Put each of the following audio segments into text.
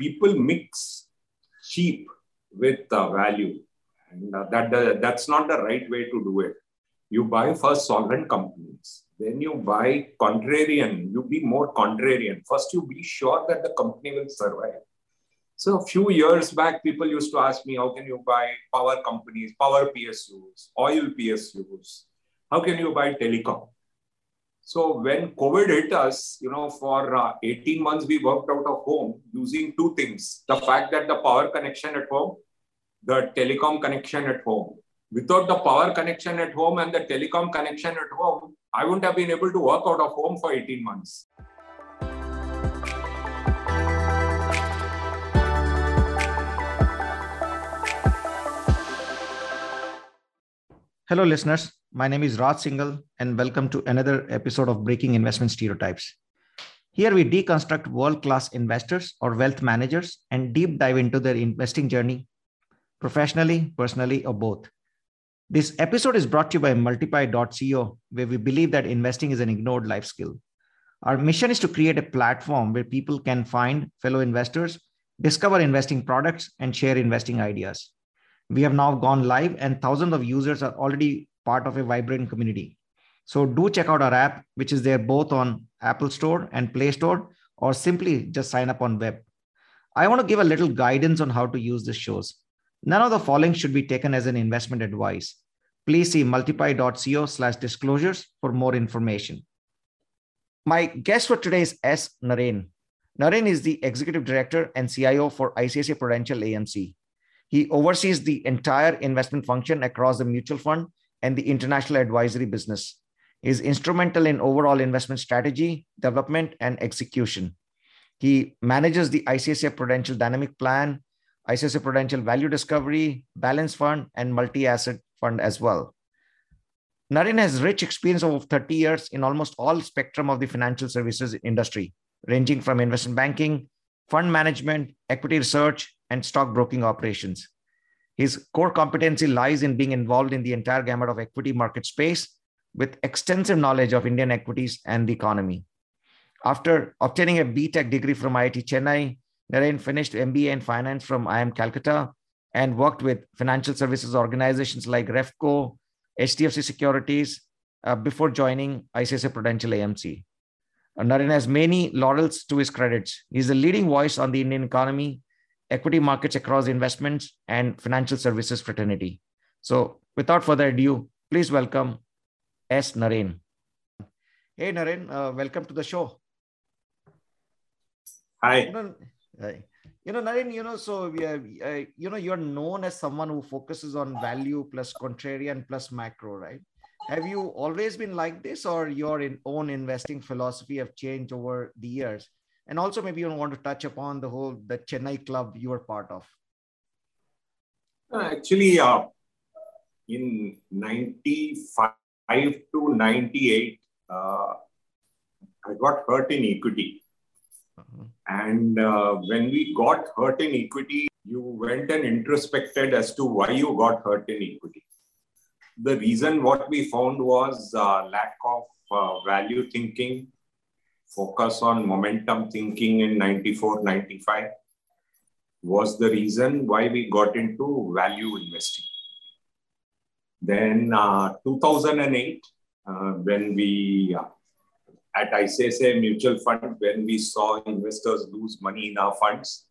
people mix cheap with uh, value. And uh, that, uh, that's not the right way to do it. You buy first solvent companies, then you buy contrarian, you be more contrarian. First, you be sure that the company will survive. So a few years back, people used to ask me, how can you buy power companies, power PSUs, oil PSUs? How can you buy telecom? So when COVID hit us, you know, for uh, 18 months, we worked out of home using two things. The fact that the power connection at home, the telecom connection at home. Without the power connection at home and the telecom connection at home, I wouldn't have been able to work out of home for 18 months. Hello, listeners. My name is Raj Singhal, and welcome to another episode of Breaking Investment Stereotypes. Here we deconstruct world class investors or wealth managers and deep dive into their investing journey, professionally, personally, or both. This episode is brought to you by multiply.co, where we believe that investing is an ignored life skill. Our mission is to create a platform where people can find fellow investors, discover investing products, and share investing ideas. We have now gone live, and thousands of users are already part of a vibrant community. So do check out our app, which is there both on Apple Store and Play Store, or simply just sign up on web. I want to give a little guidance on how to use the shows. None of the following should be taken as an investment advice. Please see multiply.co slash disclosures for more information. My guest for today is S. Naren. Naren is the executive director and CIO for ICICI Prudential AMC. He oversees the entire investment function across the mutual fund and the international advisory business. He is instrumental in overall investment strategy, development, and execution. He manages the ICICI Prudential Dynamic Plan, ICICI Prudential Value Discovery, Balance Fund, and Multi Asset Fund as well. Naren has rich experience of 30 years in almost all spectrum of the financial services industry, ranging from investment banking, fund management, equity research, and stock broking operations. His core competency lies in being involved in the entire gamut of equity market space with extensive knowledge of Indian equities and the economy. After obtaining a BTech degree from IIT Chennai, Naren finished MBA in finance from IIM Calcutta and worked with financial services organizations like Refco, HDFC Securities uh, before joining ICICI Prudential AMC. Uh, Naren has many laurels to his credits. He's the leading voice on the Indian economy equity markets across investments and financial services fraternity. So without further ado, please welcome S. Naren. Hey, Naren, uh, welcome to the show. Hi. You know, you know, Naren, you know, so we are, uh, you know, you're known as someone who focuses on value plus contrarian plus macro, right? Have you always been like this, or your in own investing philosophy have changed over the years? And also maybe you want to touch upon the whole the chennai club you were part of. Uh, actually uh, in 95 to 98 uh, i got hurt in equity. Uh-huh. and uh, when we got hurt in equity you went and introspected as to why you got hurt in equity. The reason what we found was uh, lack of uh, value thinking focus on momentum thinking in 94, 95 was the reason why we got into value investing. Then uh, 2008, uh, when we, uh, at ICICI Mutual Fund, when we saw investors lose money in our funds,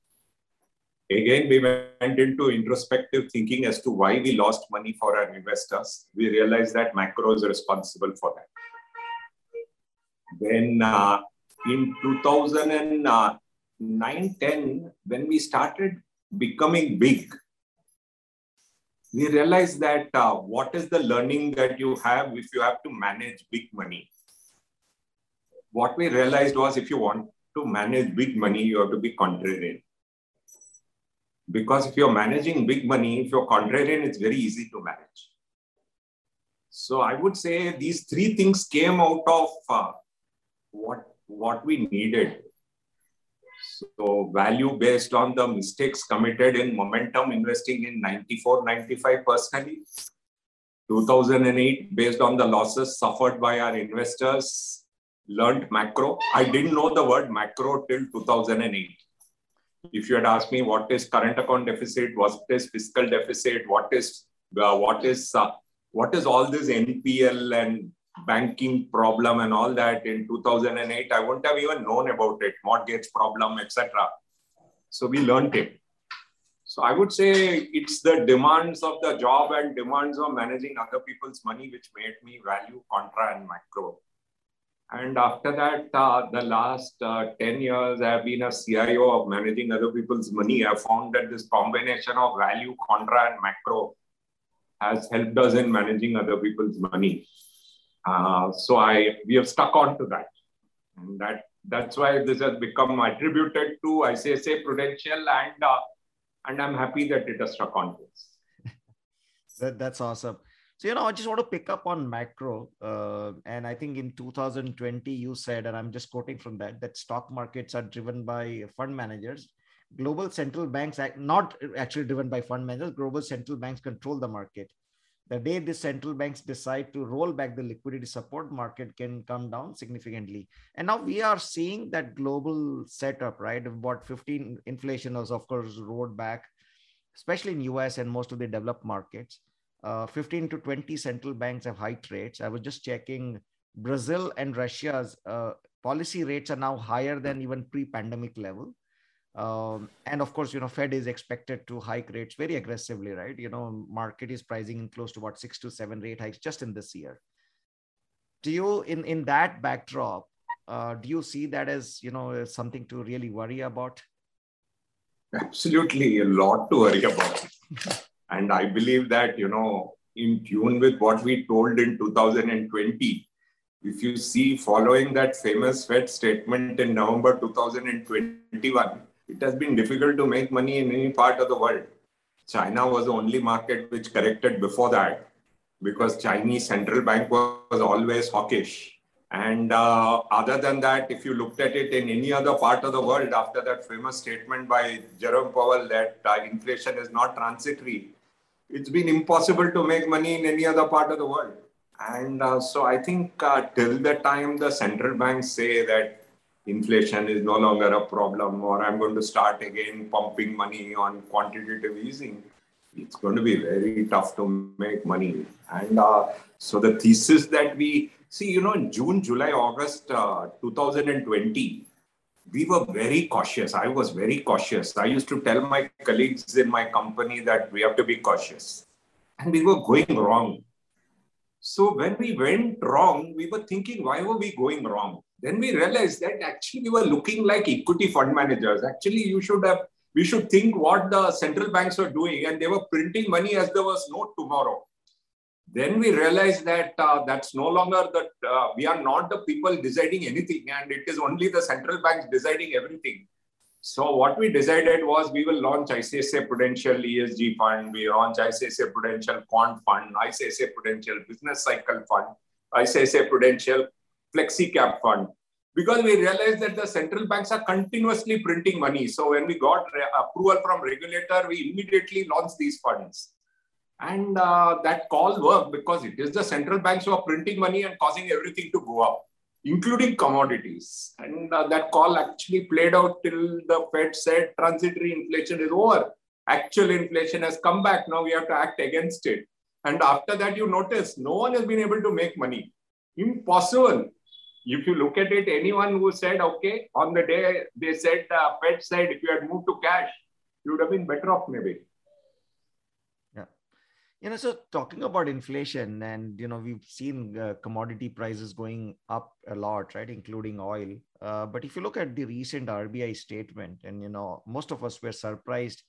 again, we went into introspective thinking as to why we lost money for our investors. We realized that macro is responsible for that. Then uh, in 2009 10, when we started becoming big, we realized that uh, what is the learning that you have if you have to manage big money? What we realized was if you want to manage big money, you have to be contrarian. Because if you're managing big money, if you're contrarian, it's very easy to manage. So I would say these three things came out of uh, what what we needed. So value based on the mistakes committed in momentum investing in 94, 95 personally. 2008 based on the losses suffered by our investors, learned macro. I didn't know the word macro till 2008. If you had asked me what is current account deficit, what is fiscal deficit, what is uh, what is uh, what is all this NPL and banking problem and all that in 2008, I wouldn't have even known about it, mortgage problem, etc. So we learned it. So I would say it's the demands of the job and demands of managing other people's money which made me value contra and macro. And after that, uh, the last uh, 10 years, I have been a CIO of managing other people's money. I found that this combination of value, contra, and macro has helped us in managing other people's money. Uh, so I we have stuck on to that. And that that's why this has become attributed to ICICI Prudential and uh, and I'm happy that it has struck on this. that, that's awesome. So, you know, I just want to pick up on macro. Uh, and I think in 2020, you said, and I'm just quoting from that, that stock markets are driven by fund managers. Global central banks, not actually driven by fund managers, global central banks control the market. The day the central banks decide to roll back the liquidity support market can come down significantly. And now we are seeing that global setup, right? About 15 inflation was, of course, rolled back, especially in US and most of the developed markets. Uh, 15 to 20 central banks have hiked rates. I was just checking Brazil and Russia's uh, policy rates are now higher than even pre-pandemic level. Um, and of course, you know, Fed is expected to hike rates very aggressively, right? You know, market is pricing in close to about six to seven rate hikes just in this year. Do you, in in that backdrop, uh, do you see that as you know something to really worry about? Absolutely, a lot to worry about. and I believe that you know, in tune with what we told in 2020, if you see following that famous Fed statement in November 2021 it has been difficult to make money in any part of the world. China was the only market which corrected before that because Chinese central bank was always hawkish. And uh, other than that, if you looked at it in any other part of the world, after that famous statement by Jerome Powell that uh, inflation is not transitory, it's been impossible to make money in any other part of the world. And uh, so I think uh, till the time the central banks say that inflation is no longer a problem or I'm going to start again pumping money on quantitative easing, it's going to be very tough to make money. And uh, so the thesis that we see, you know, in June, July, August uh, 2020, we were very cautious. I was very cautious. I used to tell my colleagues in my company that we have to be cautious. And we were going wrong. So when we went wrong, we were thinking, why were we going wrong? Then we realized that actually we were looking like equity fund managers. Actually, you should have we should think what the central banks were doing, and they were printing money as there was no tomorrow. Then we realized that uh, that's no longer that uh, we are not the people deciding anything, and it is only the central banks deciding everything. So what we decided was we will launch ICICI Prudential ESG Fund, we launch ICICI Prudential Quant Fund, ICICI Prudential Business Cycle Fund, ICICI Prudential flexi cap fund because we realized that the central banks are continuously printing money. So when we got approval from regulator, we immediately launched these funds. And uh, that call worked because it is the central banks who are printing money and causing everything to go up, including commodities. And uh, that call actually played out till the Fed said transitory inflation is over. Actual inflation has come back. Now we have to act against it. And after that, you notice no one has been able to make money. Impossible if you look at it, anyone who said, okay, on the day they said, uh, said, if you had moved to cash, you would have been better off maybe. Yeah. You know, so talking about inflation and, you know, we've seen uh, commodity prices going up a lot, right, including oil. Uh, but if you look at the recent RBI statement, and, you know, most of us were surprised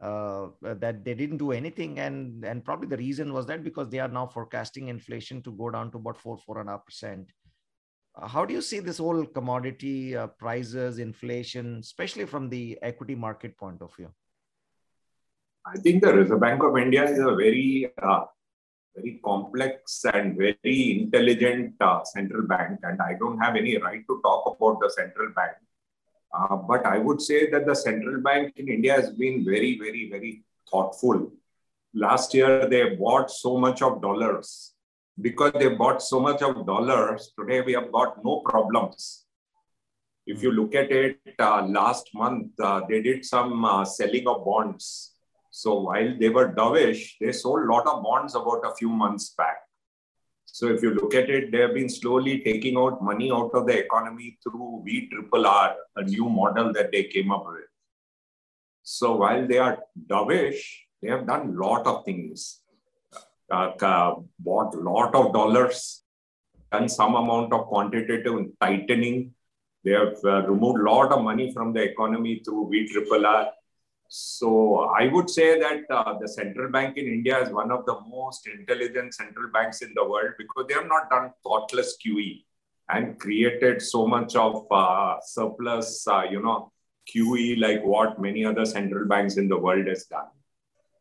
uh, that they didn't do anything and and probably the reason was that because they are now forecasting inflation to go down to about four four and a half percent how do you see this whole commodity uh, prices, inflation, especially from the equity market point of view? I think the Reserve Bank of India is a very, uh, very complex and very intelligent uh, central bank, and I don't have any right to talk about the central bank. Uh, but I would say that the central bank in India has been very, very, very thoughtful. Last year, they bought so much of dollars because they bought so much of dollars, today we have got no problems. If you look at it, uh, last month uh, they did some uh, selling of bonds. So while they were dovish, they sold a lot of bonds about a few months back. So if you look at it, they have been slowly taking out money out of the economy through VRRR, a new model that they came up with. So while they are dovish, they have done a lot of things. Uh, bought a lot of dollars, done some amount of quantitative tightening. They have uh, removed a lot of money from the economy through VRRR. So I would say that uh, the central bank in India is one of the most intelligent central banks in the world because they have not done thoughtless QE and created so much of uh, surplus, uh, you know, QE like what many other central banks in the world has done.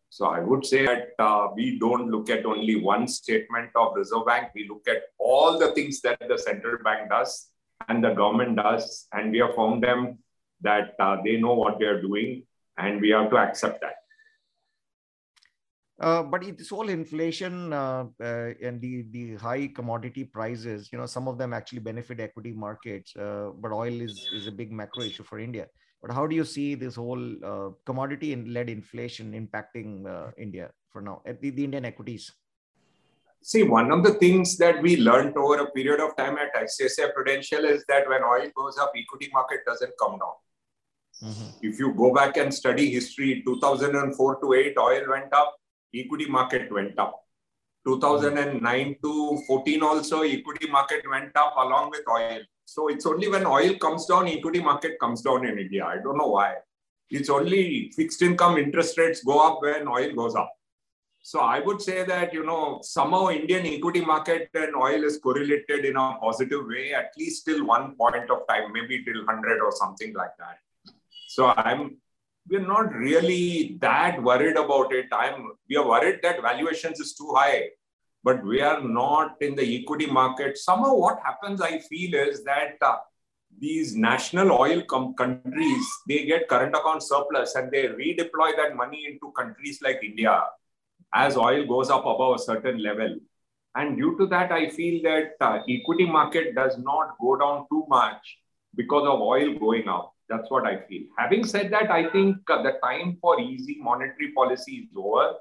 So I would say that uh, we don't look at only one statement of Reserve Bank. We look at all the things that the central bank does and the government does, and we have found them that uh, they know what they are doing and we have to accept that. Uh, but this whole inflation uh, uh, and the the high commodity prices, you know, some of them actually benefit equity markets. Uh, but oil is is a big macro issue for India. But how do you see this whole uh, commodity-led inflation impacting uh, India for now at the, the Indian equities? See, one of the things that we learned over a period of time at ICICI Prudential is that when oil goes up, equity market doesn't come down Mm-hmm. If you go back and study history, 2004 to 8, oil went up, equity market went up. 2009 to 14 also, equity market went up along with oil. So it's only when oil comes down, equity market comes down in India. I don't know why. It's only fixed income interest rates go up when oil goes up. So I would say that, you know, somehow Indian equity market and oil is correlated in a positive way, at least till one point of time, maybe till 100 or something like that. So I'm we're not really that worried about it. I'm we are worried that valuations is too high, but we are not in the equity market. Somehow, what happens, I feel, is that uh, these national oil countries they get current account surplus and they redeploy that money into countries like India as oil goes up above a certain level. And due to that, I feel that uh, equity market does not go down too much because of oil going up. That's what I feel. Having said that, I think uh, the time for easy monetary policy is over.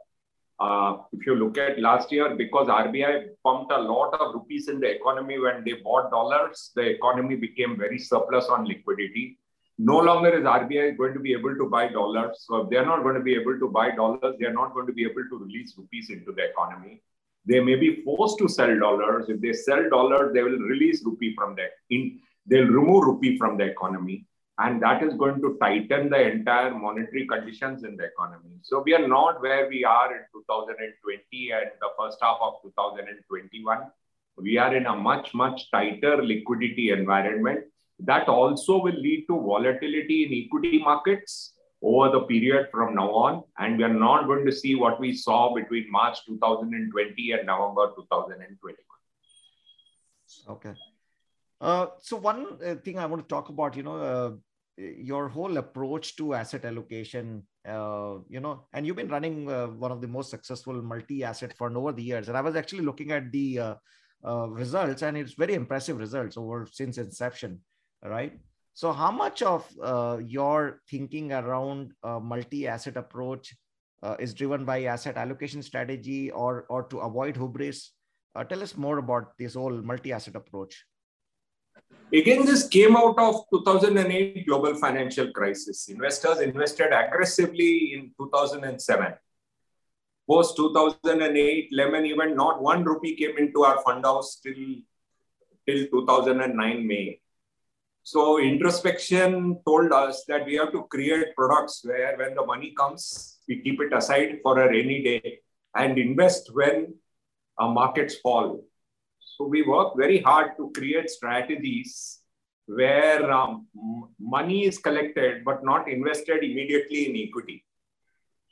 Uh, if you look at last year, because RBI pumped a lot of rupees in the economy when they bought dollars, the economy became very surplus on liquidity. No longer is RBI going to be able to buy dollars. So if they're not going to be able to buy dollars, they're not going to be able to release rupees into the economy. They may be forced to sell dollars. If they sell dollars, they will release rupee from the in, they'll remove rupee from the economy and that is going to tighten the entire monetary conditions in the economy. So we are not where we are in 2020 and the first half of 2021. We are in a much, much tighter liquidity environment. That also will lead to volatility in equity markets over the period from now on. And we are not going to see what we saw between March 2020 and November 2021. Okay. Uh, so one uh, thing I want to talk about, you know, uh, your whole approach to asset allocation, uh, you know, and you've been running uh, one of the most successful multi-asset fund over the years. And I was actually looking at the results, and it's very impressive results over since inception, right? So, how much of your thinking around multi-asset approach is driven by asset allocation strategy, or or to avoid hubris? tell us more about this whole multi-asset approach. Again, this came out of 2008 global financial crisis. Investors invested aggressively in 2007. Post 2008 Lehman event, not one rupee came into our fund house till, till 2009 May. So introspection told us that we have to create products where when the money comes, we keep it aside for a rainy day and invest when uh, markets fall. So we work very hard to create strategies where um, money is collected but not invested immediately in equity.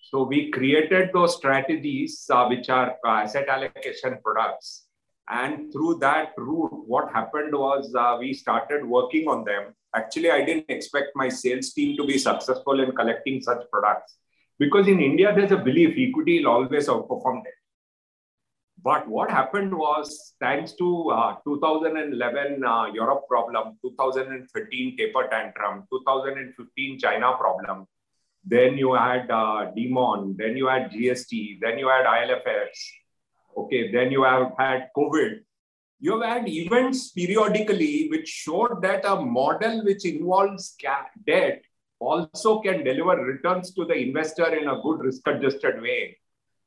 So we created those strategies uh, which are uh, asset allocation products. And through that route, what happened was uh, we started working on them. Actually, I didn't expect my sales team to be successful in collecting such products because in India, there's a belief equity will always outperform debt But what happened was, thanks to uh, 2011 uh, Europe problem, 2013 taper tantrum, 2015 China problem, then you had uh, Demon, then you had GST, then you had IL&FS. Okay, then you have had COVID. You have had events periodically which showed that a model which involves debt also can deliver returns to the investor in a good risk-adjusted way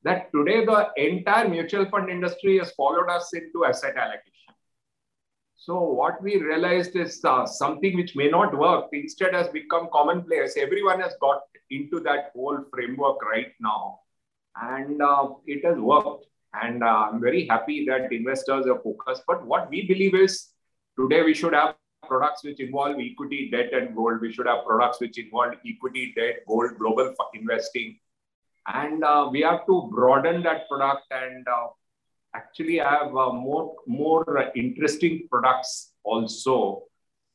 that today the entire mutual fund industry has followed us into asset allocation. So what we realized is uh, something which may not work instead has become commonplace. Everyone has got into that whole framework right now, and uh, it has worked. And uh, I'm very happy that investors are focused. But what we believe is today we should have products which involve equity, debt, and gold. We should have products which involve equity, debt, gold, global investing and uh, we have to broaden that product and uh, actually have uh, more more interesting products also.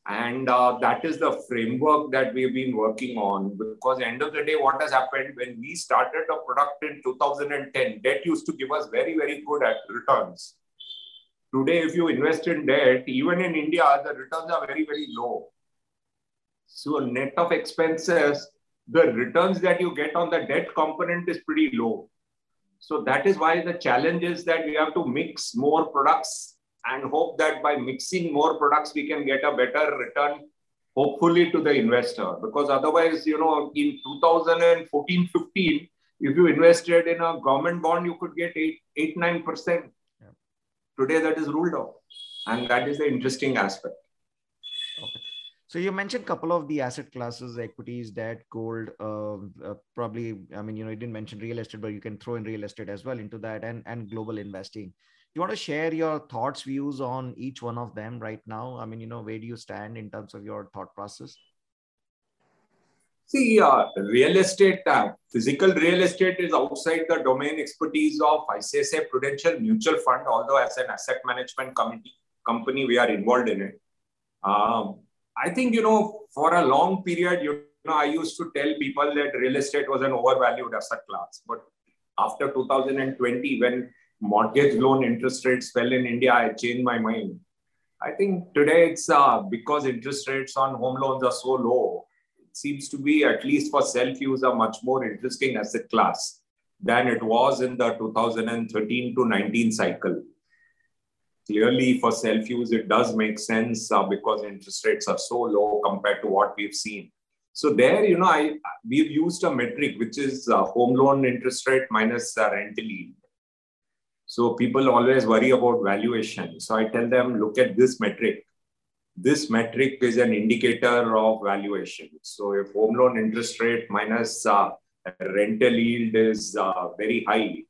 And uh, that is the framework that we've been working on because end of the day what has happened when we started a product in 2010 debt used to give us very very good returns. Today if you invest in debt even in india the returns are very very low. So net of expenses the returns that you get on the debt component is pretty low. So that is why the challenge is that we have to mix more products and hope that by mixing more products, we can get a better return, hopefully to the investor. Because otherwise, you know, in 2014 15, if you invested in a government bond, you could get 8, 8 9%. Yeah. Today, that is ruled out. And that is the interesting aspect. So you mentioned a couple of the asset classes, equities, debt, gold. Uh, uh, probably, I mean, you know, you didn't mention real estate, but you can throw in real estate as well into that, and and global investing. Do you want to share your thoughts, views on each one of them right now? I mean, you know, where do you stand in terms of your thought process? See, uh, real estate, uh, physical real estate is outside the domain expertise of ICICI Prudential Mutual Fund, although as an asset management committee company, we are involved in it. Um, I think, you know, for a long period, you know, I used to tell people that real estate was an overvalued asset class. But after 2020, when mortgage loan interest rates fell in India, I changed my mind. I think today it's uh, because interest rates on home loans are so low, it seems to be, at least for self use, a much more interesting asset class than it was in the 2013 to 19 cycle clearly for self-use, it does make sense uh, because interest rates are so low compared to what we've seen. So there, you know, I we've used a metric which is uh, home loan interest rate minus uh, rental yield. So people always worry about valuation. So I tell them, look at this metric. This metric is an indicator of valuation. So if home loan interest rate minus uh, rental yield is uh, very high,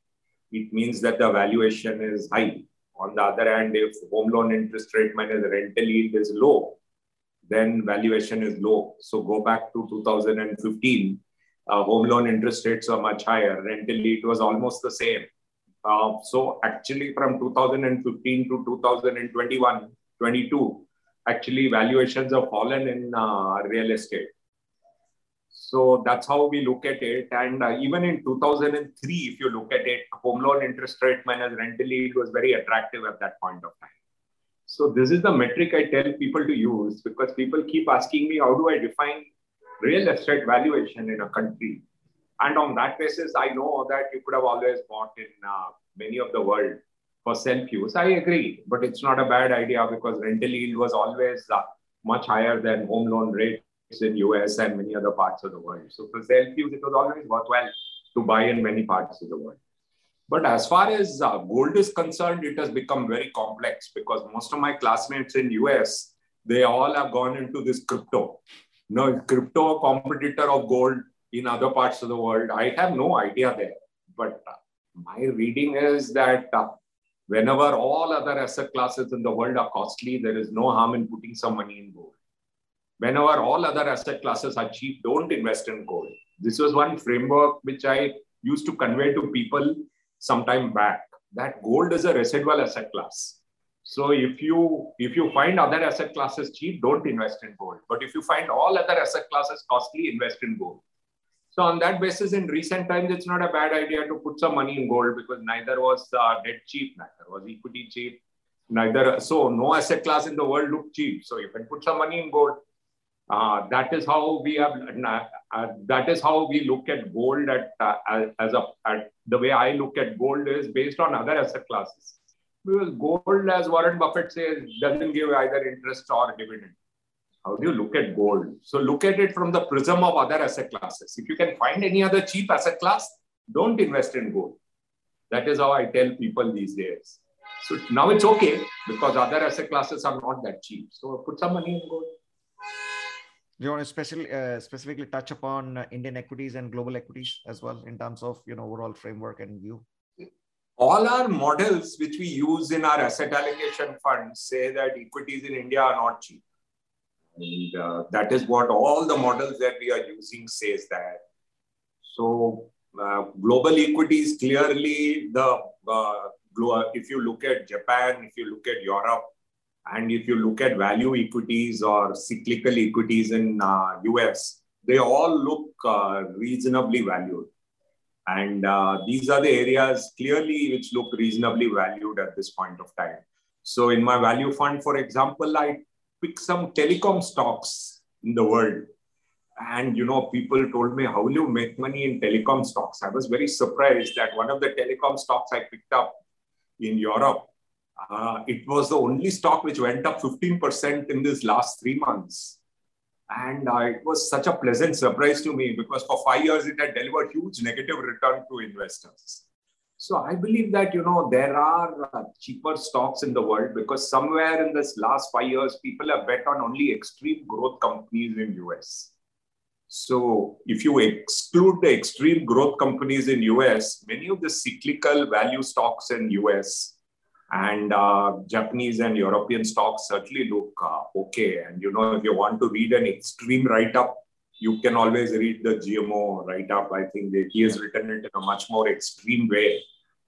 it means that the valuation is high. On the other hand, if home loan interest rate minus rental yield is low, then valuation is low. So go back to 2015, uh, home loan interest rates are much higher. Rental yield was almost the same. Uh, so actually from 2015 to 2021, 22, actually valuations have fallen in uh, real estate. So that's how we look at it. And uh, even in 2003, if you look at it, home loan interest rate minus rental yield was very attractive at that point of time. So this is the metric I tell people to use because people keep asking me, how do I define real estate valuation in a country? And on that basis, I know that you could have always bought in uh, many of the world for self-use. I agree, but it's not a bad idea because rental yield was always uh, much higher than home loan rate in US and many other parts of the world. So for self-use, it was always worthwhile to buy in many parts of the world. But as far as uh, gold is concerned, it has become very complex because most of my classmates in US, they all have gone into this crypto. No, crypto competitor of gold in other parts of the world. I have no idea there. But uh, my reading is that uh, whenever all other asset classes in the world are costly, there is no harm in putting some money in gold whenever all other asset classes are cheap, don't invest in gold. This was one framework which I used to convey to people some time back that gold is a residual asset class. So if you if you find other asset classes cheap, don't invest in gold. But if you find all other asset classes costly, invest in gold. So on that basis, in recent times, it's not a bad idea to put some money in gold because neither was uh, debt cheap, neither was equity cheap, neither. So no asset class in the world looked cheap. So you can put some money in gold. Uh, that is how we have. Uh, that is how we look at gold at uh, as a at the way I look at gold is based on other asset classes. Because gold, as Warren Buffett says, doesn't give either interest or dividend. How do you look at gold? So look at it from the prism of other asset classes. If you can find any other cheap asset class, don't invest in gold. That is how I tell people these days. So now it's okay because other asset classes are not that cheap. So put some money in gold. Do you want to specifically, uh, specifically touch upon uh, Indian equities and global equities as well in terms of you know overall framework and view? All our models which we use in our asset allocation funds say that equities in India are not cheap. And uh, that is what all the models that we are using says that. So uh, global equities clearly the uh, if you look at Japan, if you look at Europe, and if you look at value equities or cyclical equities in US, uh, they all look uh, reasonably valued. And uh, these are the areas clearly which look reasonably valued at this point of time. So in my value fund, for example, I pick some telecom stocks in the world. And you know, people told me, how will you make money in telecom stocks? I was very surprised that one of the telecom stocks I picked up in Europe, uh, it was the only stock which went up 15% in this last three months. And uh, it was such a pleasant surprise to me because for five years it had delivered huge negative return to investors. So I believe that, you know, there are uh, cheaper stocks in the world because somewhere in this last five years, people have bet on only extreme growth companies in US. So if you exclude the extreme growth companies in US, many of the cyclical value stocks in US and uh, Japanese and European stocks certainly look uh, okay. And you know, if you want to read an extreme write-up, you can always read the GMO write-up. I think that he has written it in a much more extreme way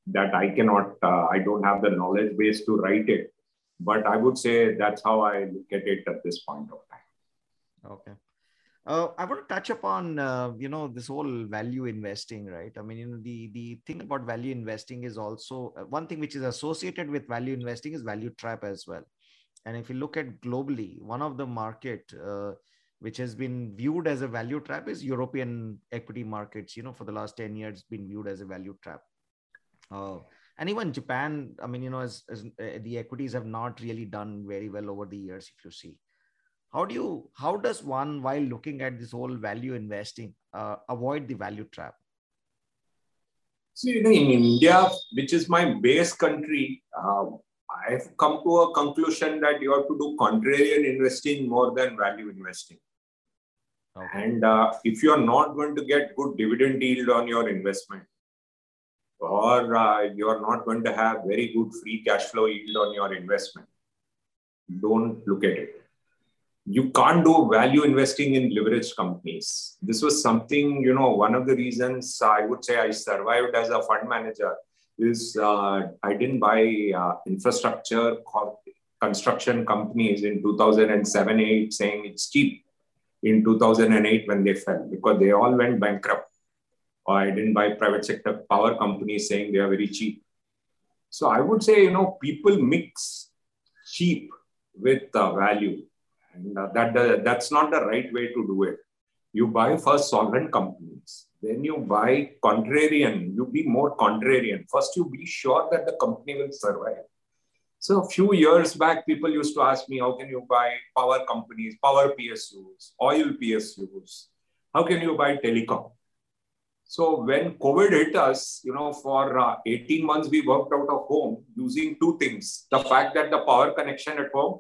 that I cannot, uh, I don't have the knowledge base to write it. But I would say that's how I look at it at this point of time. Okay. Uh, I want to touch upon uh, you know this whole value investing, right? I mean, you know, the the thing about value investing is also uh, one thing which is associated with value investing is value trap as well. And if you look at globally, one of the market uh, which has been viewed as a value trap is European equity markets. You know, for the last ten years, been viewed as a value trap. Uh, and even Japan, I mean, you know, as, as uh, the equities have not really done very well over the years, if you see. How do you, how does one, while looking at this whole value investing, uh, avoid the value trap? See, you know, in India, which is my base country, uh, I've come to a conclusion that you have to do contrarian investing more than value investing. Okay. And uh, if you're not going to get good dividend yield on your investment, or uh, you're not going to have very good free cash flow yield on your investment, don't look at it. You can't do value investing in leveraged companies. This was something, you know, one of the reasons I would say I survived as a fund manager is uh, I didn't buy uh, infrastructure construction companies in 2007 8 saying it's cheap in 2008 when they fell because they all went bankrupt or I didn't buy private sector power companies saying they are very cheap. So I would say, you know, people mix cheap with uh, value. And uh, that, uh, that's not the right way to do it. You buy first solvent companies, then you buy contrarian, you be more contrarian. First, you be sure that the company will survive. So a few years back, people used to ask me, how can you buy power companies, power PSUs, oil PSUs? How can you buy telecom? So when COVID hit us, you know, for uh, 18 months, we worked out of home using two things. The fact that the power connection at home,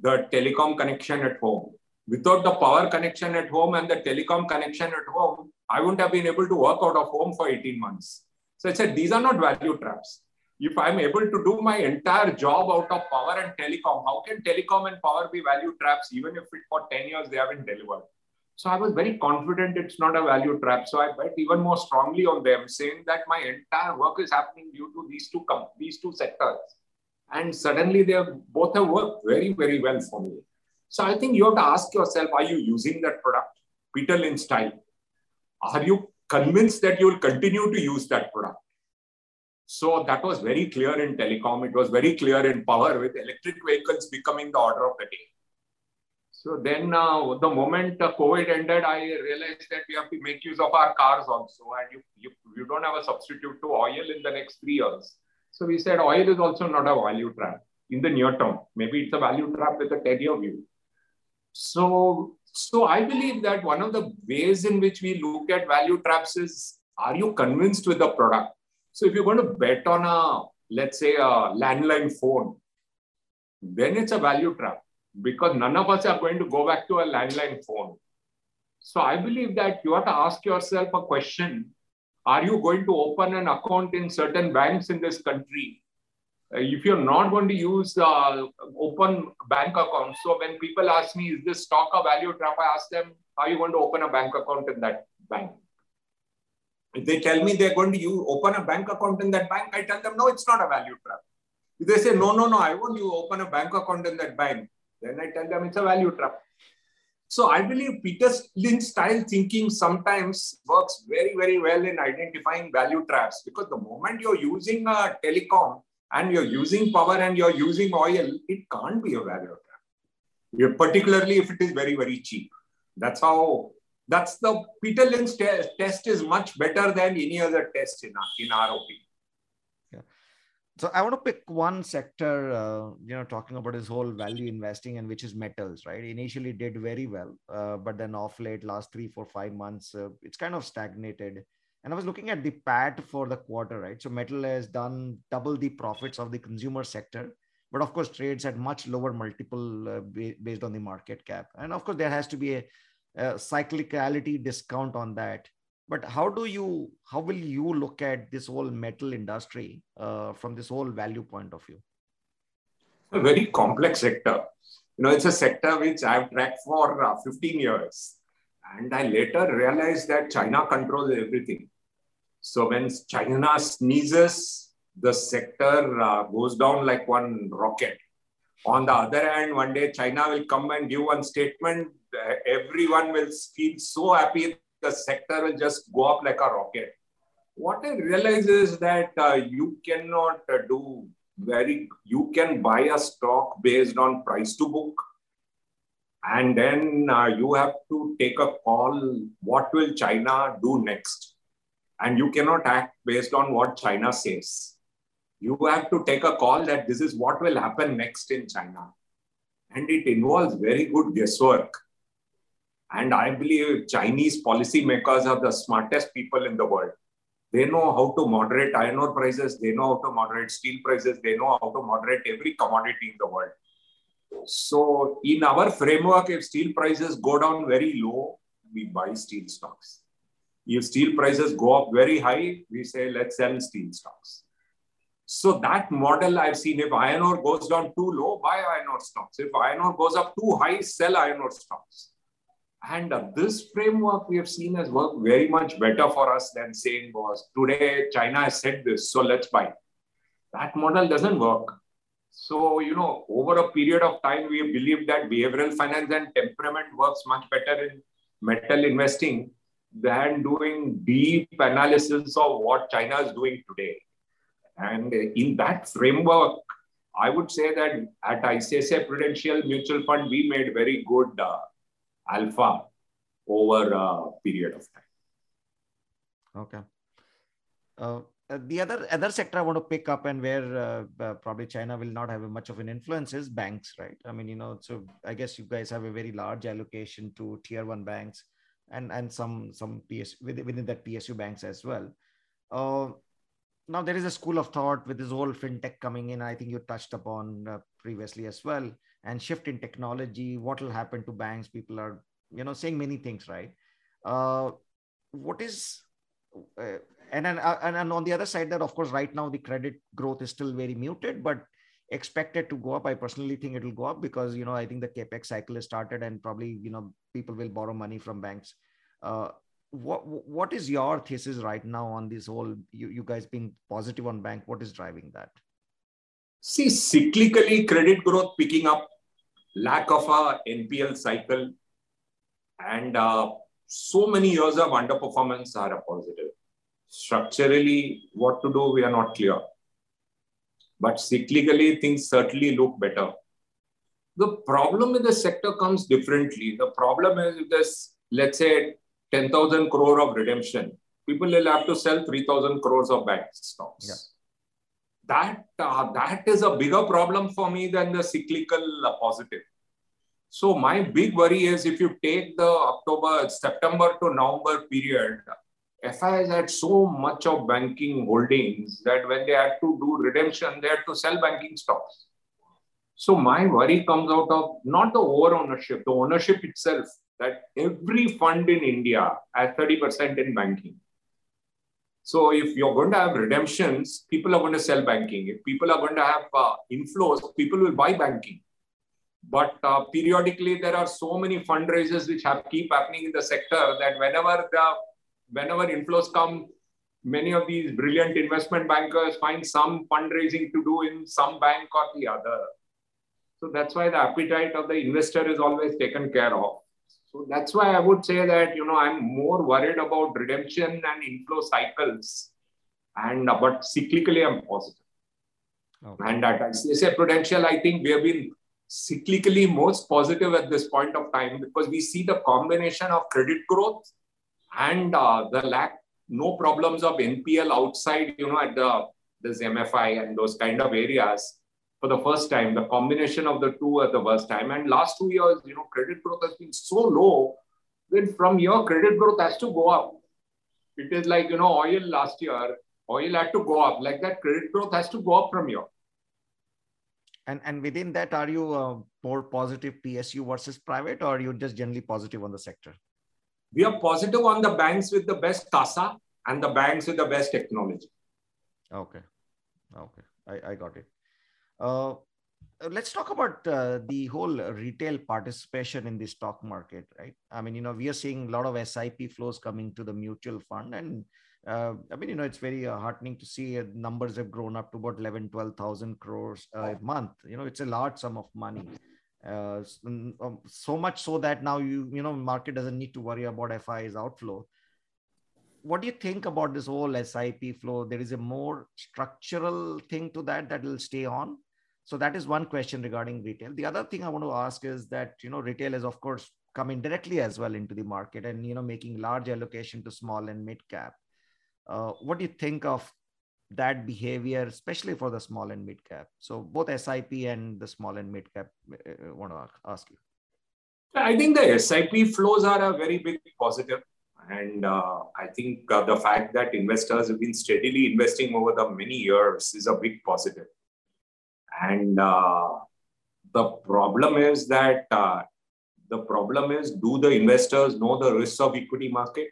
the telecom connection at home. Without the power connection at home and the telecom connection at home, I wouldn't have been able to work out of home for 18 months. So I said, these are not value traps. If I'm able to do my entire job out of power and telecom, how can telecom and power be value traps even if it, for 10 years they haven't delivered? So I was very confident it's not a value trap. So I bet even more strongly on them, saying that my entire work is happening due to these two these two sectors. And suddenly they both have worked very, very well for me. So I think you have to ask yourself, are you using that product? Peter Lynch style. are you convinced that you will continue to use that product? So that was very clear in telecom. It was very clear in power with electric vehicles becoming the order of the day. So then uh, the moment uh, COVID ended, I realized that we have to make use of our cars also. And you, you, you don't have a substitute to oil in the next three years. So we said oil is also not a value trap in the near term. Maybe it's a value trap with a 10 year view. So, so I believe that one of the ways in which we look at value traps is are you convinced with the product? So if you're going to bet on a, let's say, a landline phone, then it's a value trap because none of us are going to go back to a landline phone. So I believe that you have to ask yourself a question Are you going to open an account in certain banks in this country? Uh, if you're not going to use uh, open bank accounts, so when people ask me, is this stock a value trap? I ask them, are you going to open a bank account in that bank? If they tell me they're going to use, open a bank account in that bank, I tell them, no, it's not a value trap. If they say, no, no, no, I want you open a bank account in that bank, then I tell them it's a value trap. So I believe Peter Lynch style thinking sometimes works very, very well in identifying value traps because the moment you're using a telecom and you're using power and you're using oil, it can't be a value trap. particularly if it is very, very cheap. That's how, that's the Peter Lynch te- test is much better than any other test in our, in our opinion. So I want to pick one sector, uh, you know, talking about this whole value investing and which is metals, right? Initially did very well, uh, but then off late, last three, four, five months, uh, it's kind of stagnated. And I was looking at the PAT for the quarter, right? So metal has done double the profits of the consumer sector, but of course trades at much lower multiple uh, based on the market cap. And of course there has to be a, a cyclicality discount on that but how do you how will you look at this whole metal industry uh, from this whole value point of view? A very complex sector. You know it's a sector which i've tracked for uh, 15 years. And i later realized that china controls everything. So when china sneezes the sector uh, goes down like one rocket. On the other hand one day china will come and give one statement. Uh, everyone will feel so happy the sector will just go up like a rocket. What I realize is that uh, you cannot uh, do very, you can buy a stock based on price to book. And then uh, you have to take a call what will China do next? And you cannot act based on what China says. You have to take a call that this is what will happen next in China. And it involves very good guesswork and I believe Chinese policymakers are the smartest people in the world. They know how to moderate iron ore prices, they know how to moderate steel prices, they know how to moderate every commodity in the world. So, in our framework, if steel prices go down very low, we buy steel stocks. If steel prices go up very high, we say, let's sell steel stocks. So that model I've seen, if iron ore goes down too low, buy iron ore stocks. If iron ore goes up too high, sell iron ore stocks. And uh, this framework we have seen has worked very much better for us than saying was today China has said this, so let's buy. That model doesn't work. So, you know, over a period of time, we believe that behavioral finance and temperament works much better in metal investing than doing deep analysis of what China is doing today. And in that framework, I would say that at ICICI Prudential Mutual Fund, we made very good uh, alpha over a period of time. Okay. Uh, the other other sector I want to pick up and where uh, uh, probably China will not have much of an influence is banks, right? I mean, you know, so I guess you guys have a very large allocation to tier one banks and and some some PS within within that PSU banks as well. Uh, now there is a school of thought with this whole fintech coming in. I think you touched upon uh, previously as well and shift in technology what will happen to banks people are you know saying many things right? Uh, what is uh, and, uh, and and on the other side that of course right now the credit growth is still very muted but expected to go up. I personally think it will go up because you know i think the capex cycle has started and probably you know people will borrow money from banks. Uh, what what is your thesis right now on this whole you, you guys being positive on bank? What is driving that? See, cyclically, credit growth picking up, lack of a NPL cycle, and uh, so many years of underperformance are a positive. Structurally, what to do, we are not clear. But cyclically, things certainly look better. The problem with the sector comes differently. The problem is if there's, let's say, 10,000 crore of redemption, people will have to sell 3,000 crores of bank stocks. Yeah. That, uh, that is a bigger problem for me than the cyclical uh, positive. So my big worry is if you take the October, September to November period, FIs had so much of banking holdings that when they had to do redemption, they had to sell banking stocks. So my worry comes out of not the over ownership, the ownership itself, that every fund in India has 30% in banking. So if you're going to have redemptions, people are going to sell banking. If people are going to have uh, inflows, people will buy banking. But uh, periodically, there are so many fundraisers which have keep happening in the sector that whenever the whenever inflows come, many of these brilliant investment bankers find some fundraising to do in some bank or the other. So that's why the appetite of the investor is always taken care of. So that's why I would say that you know I'm more worried about redemption and inflow cycles, and uh, but cyclically I'm positive. Okay. And at ICICI Prudential, I think we have been cyclically most positive at this point of time because we see the combination of credit growth and uh, the lack, no problems of NPL outside, you know, at the this MFI and those kind of areas for the first time. The combination of the two at the first time. And last two years, you know, credit growth has been so low that from here, credit growth has to go up. It is like, you know, oil last year, oil had to go up. Like that, credit growth has to go up from here. And and within that, are you uh, more positive PSU versus private, or are you just generally positive on the sector? We are positive on the banks with the best CASA and the banks with the best technology. Okay, okay, I, I got it. Uh, let's talk about uh, the whole retail participation in the stock market, right? I mean, you know, we are seeing a lot of SIP flows coming to the mutual fund, and uh, I mean, you know, it's very uh, heartening to see uh, numbers have grown up to about 11, 12,000 crores a month. You know, it's a large sum of money. Um, so much so that now you, you know, market doesn't need to worry about FI's outflow. What do you think about this whole SIP flow? There is a more structural thing to that that will stay on. So that is one question regarding retail. The other thing I want to ask is that, you know, retail is of course coming directly as well into the market and, you know, making large allocation to small and mid cap uh, what do you think of that behavior, especially for the small and mid cap? So both SIP and the small and mid cap, uh, uh want to ask you. I think the SIP flows are a very big positive. And uh, I think uh, the fact that investors have been steadily investing over the many years is a big positive. And uh, the problem is that uh, the problem is do the investors know the risks of equity market?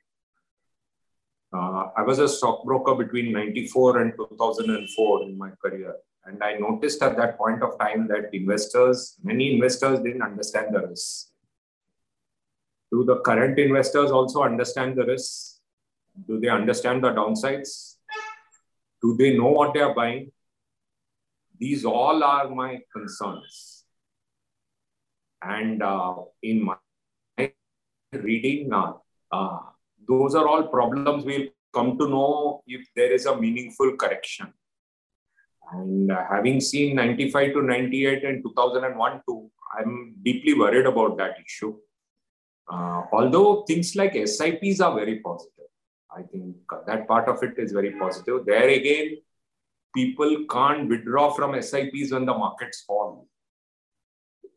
Uh, I was a stockbroker between 94 and 2004 in my career. And I noticed at that point of time that investors, many investors didn't understand the risks. Do the current investors also understand the risks? Do they understand the downsides? Do they know what they are buying? These all are my concerns. And uh, in my reading, uh, those are all problems we'll come to know if there is a meaningful correction. And uh, having seen 95 to 98 and 2001 too, I'm deeply worried about that issue. Uh, although things like SIPs are very positive. I think that part of it is very positive. There again, people can't withdraw from SIPs when the markets fall.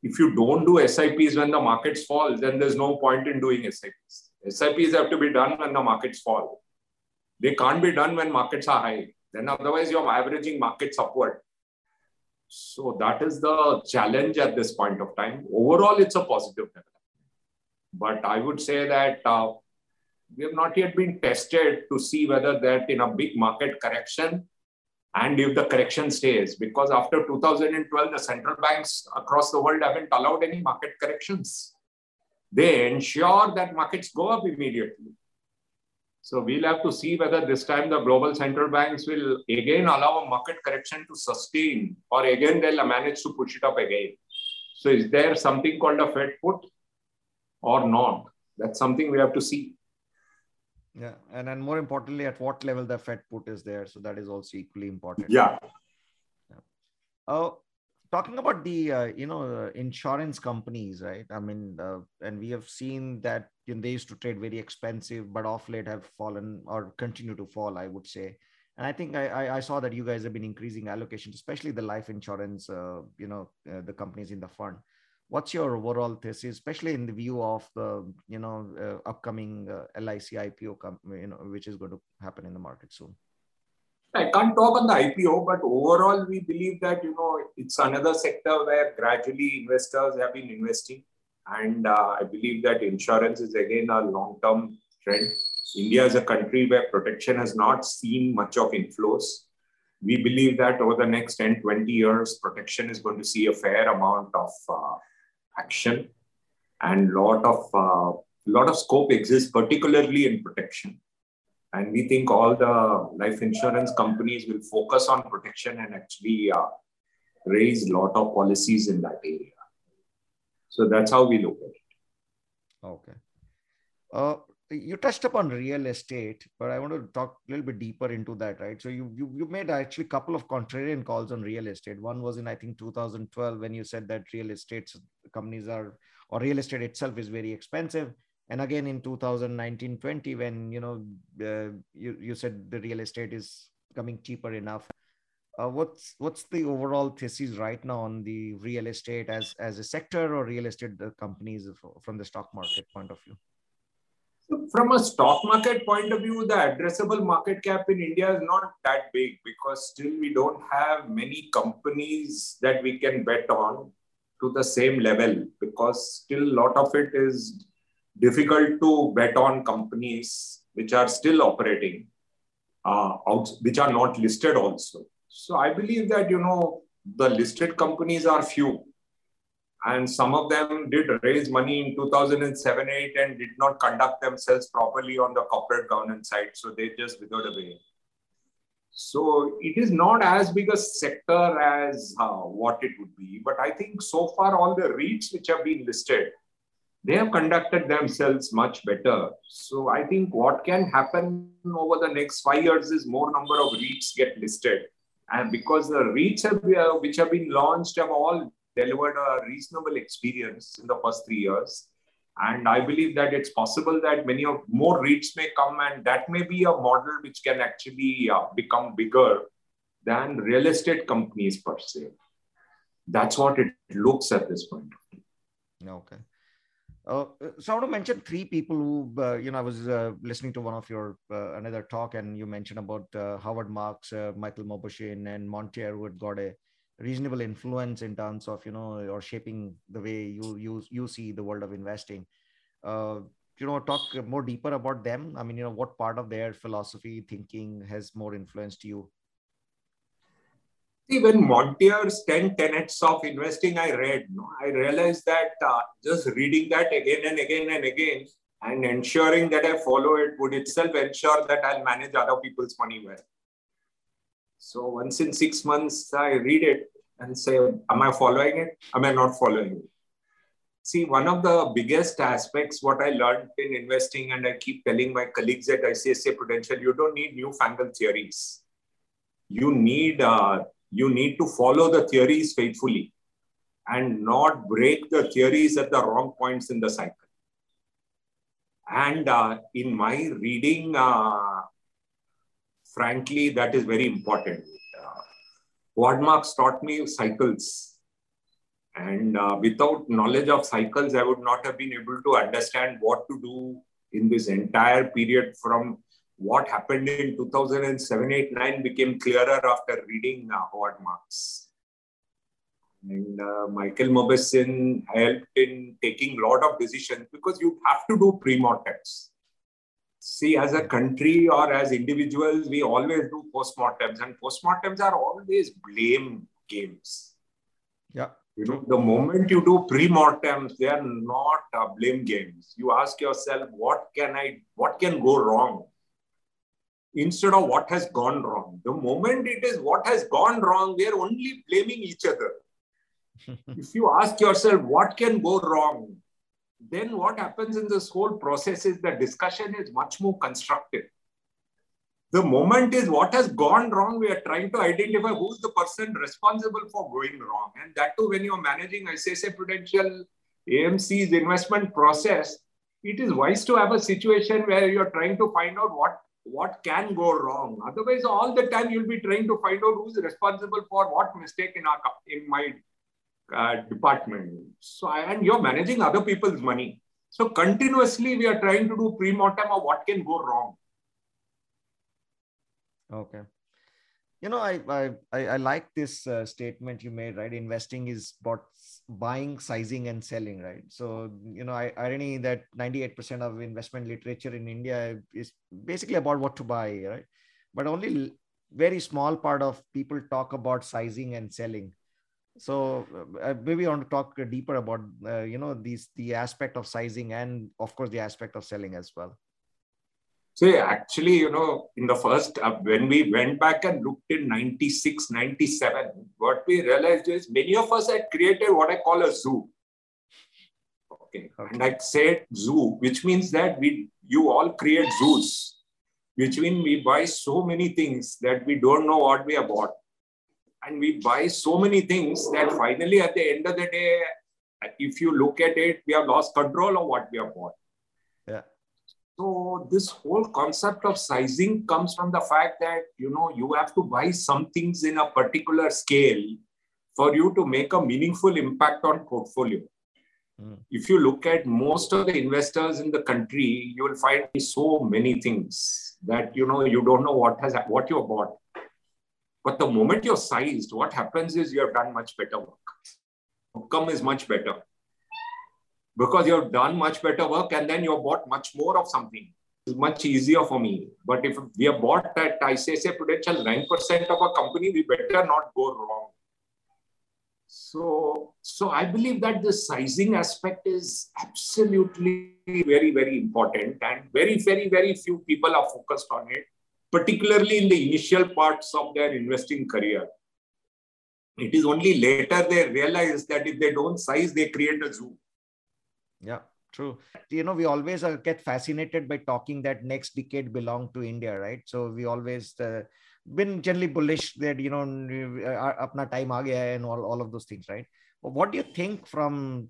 If you don't do SIPs when the markets fall, then there's no point in doing SIPs. SIPs have to be done when the markets fall. They can't be done when markets are high. Then otherwise you're averaging markets upward. So that is the challenge at this point of time. Overall, it's a positive development. But I would say that uh, we have not yet been tested to see whether that in a big market correction and if the correction stays. Because after 2012, the central banks across the world haven't allowed any market corrections they ensure that markets go up immediately. So we'll have to see whether this time the global central banks will again allow a market correction to sustain or again they'll manage to push it up again. So is there something called a Fed put or not? that's something we have to see. Yeah, and then more importantly, at what level the Fed put is there, so that is also equally important. Yeah. yeah. Uh, talking about the uh, you know uh, insurance companies, right? I mean, uh, and we have seen that you know, they used to trade very expensive, but off late have fallen or continue to fall. I would say. And I think I, I saw that you guys have been increasing allocations, especially the life insurance, uh, you know, uh, the companies in the fund what's your overall thesis, especially in the view of the you know uh, upcoming uh, LIC IPO, com- you know, which is going to happen in the market soon? I can't talk on the IPO, but overall, we believe that you know it's another sector where gradually investors have been investing, and uh, I believe that insurance is again a long-term trend. India is a country where protection has not seen much of inflows. We believe that over the next 10, 20 years, protection is going to see a fair amount of uh, action and lot of uh, lot of scope exists particularly in protection. And we think all the life insurance companies will focus on protection and actually uh, raise a lot of policies in that area. So that's how we look at it. Okay. Uh, you touched upon real estate, but I want to talk a little bit deeper into that, right? So you you, you made actually a couple of contrarian calls on real estate. One was in I think 2012 when you said that real estate companies are or real estate itself is very expensive, and again in 2019-20 when you know uh, you you said the real estate is coming cheaper enough. Uh, what's what's the overall thesis right now on the real estate as as a sector or real estate companies from the stock market point of view? From a stock market point of view, the addressable market cap in India is not that big because still we don't have many companies that we can bet on to the same level because still a lot of it is difficult to bet on companies which are still operating, uh, out, which are not listed also. So I believe that, you know, the listed companies are few and some of them did raise money in 2007 8 and did not conduct themselves properly on the corporate governance side. So they just withered away. So it is not as big a sector as uh, what it would be. But i think so far all the REITs which have been listed they have conducted themselves much better. So i think what can happen over the next 5 years is more number of REITs get listed. And because the REITs have, uh, which have been launched have all delivered a reasonable experience in the first three years. And I believe that it's possible that many of more REITs may come, and that may be a model which can actually uh, become bigger than real estate companies per se. That's what it looks at this point. Okay. Uh, so I want to mention three people who, uh, you know, I was uh, listening to one of your uh, another talk, and you mentioned about uh, Howard Marks, uh, Michael Mauboussin, and Montier, who had got a reasonable influence in terms of you know or shaping the way you you you see the world of investing. Uh, you know talk more deeper about them. I mean you know what part of their philosophy thinking has more influenced you? See, when Montier's 10 tenets of investing I read, no, I realized that uh, just reading that again and again and again and ensuring that I follow it would itself ensure that I'll manage other people's money well. So once in six months, I read it and say, am I following it? Am I not following it? See, one of the biggest aspects, what I learned in investing, and I keep telling my colleagues at ICICI Prudential, you don't need newfangled theories. You need, uh, you need to follow the theories faithfully and not break the theories at the wrong points in the cycle. And uh, in my reading, uh, frankly, that is very important. Uh, Howard Marks taught me cycles. And uh, without knowledge of cycles, I would not have been able to understand what to do in this entire period from what happened in 2007, 8, 9 became clearer after reading uh, Howard Marks. And uh, Michael Mauboussin helped in taking a lot of decisions because you have to do pre-mortems see as a country or as individuals we always do postmortems and postmortems are always blame games. Yeah. You know the moment you do pre-mortems they are not uh, blame games. You ask yourself what can i what can go wrong? Instead of what has gone wrong. The moment it is what has gone wrong we are only blaming each other. If you ask yourself what can go wrong then what happens in this whole process is the discussion is much more constructive. The moment is what has gone wrong. We are trying to identify who's the person responsible for going wrong. And that too, when you're managing ICICI Prudential AMC's investment process, it is wise to have a situation where you're trying to find out what what can go wrong. Otherwise, all the time you'll be trying to find out who's responsible for what mistake in our in my uh, department. So, and you're managing other people's money. So, continuously, we are trying to do pre-mortem of what can go wrong. Okay. You know, I I I like this uh, statement you made. Right, investing is about buying, sizing, and selling. Right. So you know, I irony that ninety eight percent of investment literature in India is basically about what to buy. Right, but only very small part of people talk about sizing and selling so uh, maybe I want to talk deeper about uh, you know these the aspect of sizing and of course the aspect of selling as well. So actually, you know, in the first uh, when we went back and looked in 96, 97, what we realized is many of us had created what I call a zoo. Okay. okay. And I said zoo, which means that we you all create zoos, which means we buy so many things that we don't know what we have bought and we buy so many things that finally at the end of the day if you look at it we have lost control of what we have bought. Yeah. So this whole concept of sizing comes from the fact that you know you have to buy some things in a particular scale for you to make a meaningful impact on portfolio. Mm. if you look at most of the investors in the country you will find so many things that you know you don't know what has what you have bought but the moment you're sized, what happens is you have done much better work. Outcome is much better because you've done much better work and then you've bought much more of something. It's much easier for me. But if we have bought at ICICI Prudential 9% of a company, we better not go wrong. So, so I believe that the sizing aspect is absolutely very, very important, and very, very, very few people are focused on it particularly in the initial parts of their investing career. It is only later they realize that if they don't size, they create a zoo. Yeah, true. You know, we always uh, get fascinated by talking that next decade belong to India, right? So we always uh, been generally bullish that you know uh, apna time and all, all of those things, right? But what do you think from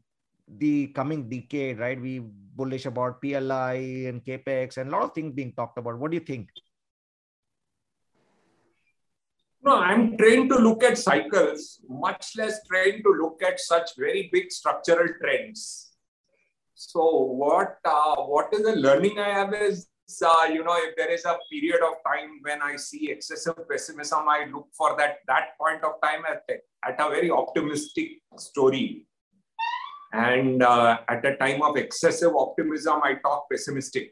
the coming decade, right? We bullish about PLI and capex and a lot of things being talked about. What do you think? No, I'm trained to look at cycles, much less trained to look at such very big structural trends. So what uh, what is the learning I have is, uh, you know, if there is a period of time when I see excessive pessimism, I look for that that point of time at, at a very optimistic story. And uh, at a time of excessive optimism, I talk pessimistic.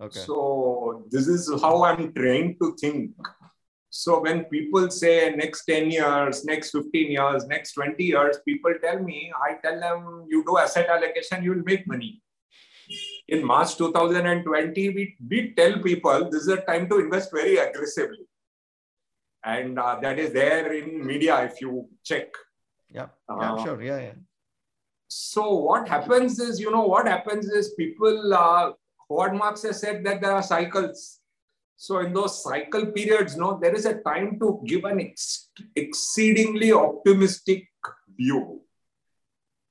Okay. So this is how I'm trained to think. So when people say next 10 years, next 15 years, next 20 years, people tell me, I tell them, you do asset allocation, you will make money. In March 2020, we did tell people this is a time to invest very aggressively. And uh, that is there in media if you check. Yeah, yeah uh, sure. Yeah, yeah. So what happens is, you know, what happens is people, uh, Howard Marks has said that there are cycles so in those cycle periods, no, there is a time to give an ex- exceedingly optimistic view.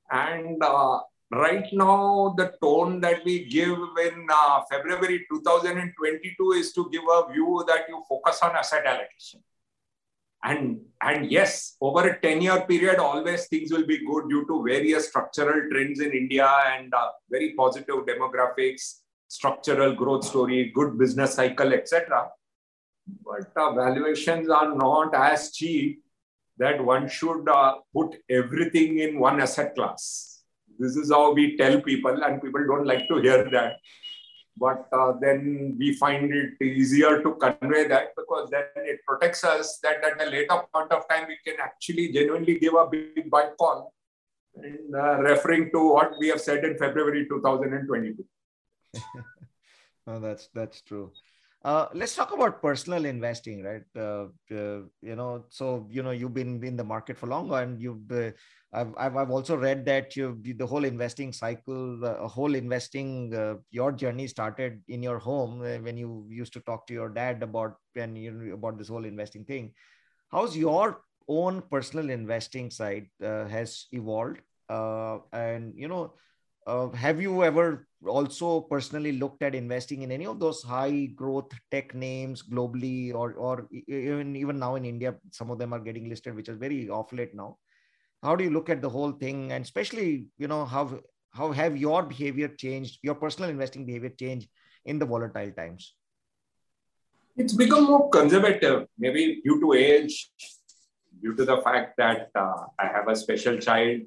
And uh, right now, the tone that we give in uh, February 2022 is to give a view that you focus on asset allocation. And, and yes, over a 10 year period, always things will be good due to various structural trends in India and uh, very positive demographics structural growth story, good business cycle, etc. But uh, valuations are not as cheap that one should uh, put everything in one asset class. This is how we tell people, and people don't like to hear that. But uh, then we find it easier to convey that because then it protects us that at a later point of time we can actually genuinely give a big buy call. And uh, referring to what we have said in February 2022. no, that's that's true. Uh, let's talk about personal investing, right? Uh, uh, you know, so you know you've been in the market for longer, and you've. Uh, I've, I've, I've also read that you the whole investing cycle, a whole investing uh, your journey started in your home uh, when you used to talk to your dad about when you about this whole investing thing. How's your own personal investing side has evolved? and you know, have you ever also personally looked at investing in any of those high growth tech names globally or, or even, even now in India, some of them are getting listed, which is very off late now. How do you look at the whole thing? And especially, you know, how, how have your behavior changed, your personal investing behavior changed in the volatile times? It's become more conservative, maybe due to age, due to the fact that uh, I have a special child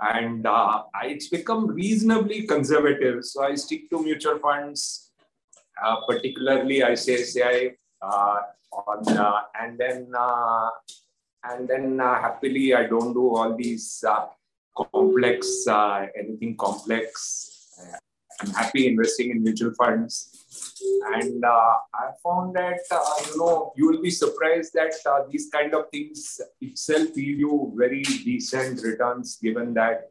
and uh, it's become reasonably conservative. So I stick to mutual funds, uh, particularly ICICI, uh, on, uh, and then uh, and then uh, happily I don't do all these complex anything complex. I'm happy investing in mutual funds. And uh, I found that, uh, you know, you will be surprised that uh, these kind of things itself yield you very decent returns, given that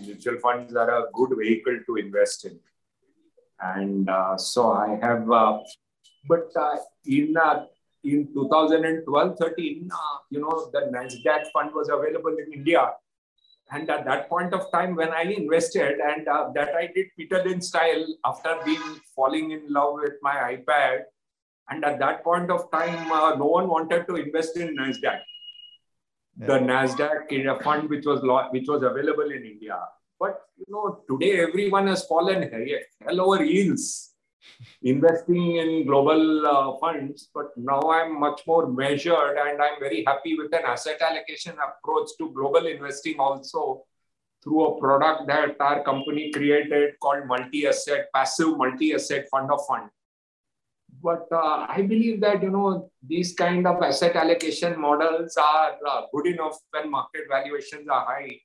mutual funds are a good vehicle to invest in. And so I have, but in in 2012-13, you know, the Nasdaq fund was available in India and at that point of time, when I invested, and uh, that I did Peter Lynch style after being falling in love with my iPad. And at that point of time, uh, no one wanted to invest in Nasdaq. Yeah. The Nasdaq fund which was which was available in India. But you know, today everyone has fallen hell over heels investing in global uh, funds, but now I'm much more measured and I'm very happy with an asset allocation approach to global investing also through a product that our company created called multi-asset, passive multi-asset fund of fund. But uh, I believe that, you know, these kind of asset allocation models are uh, good enough when market valuations are high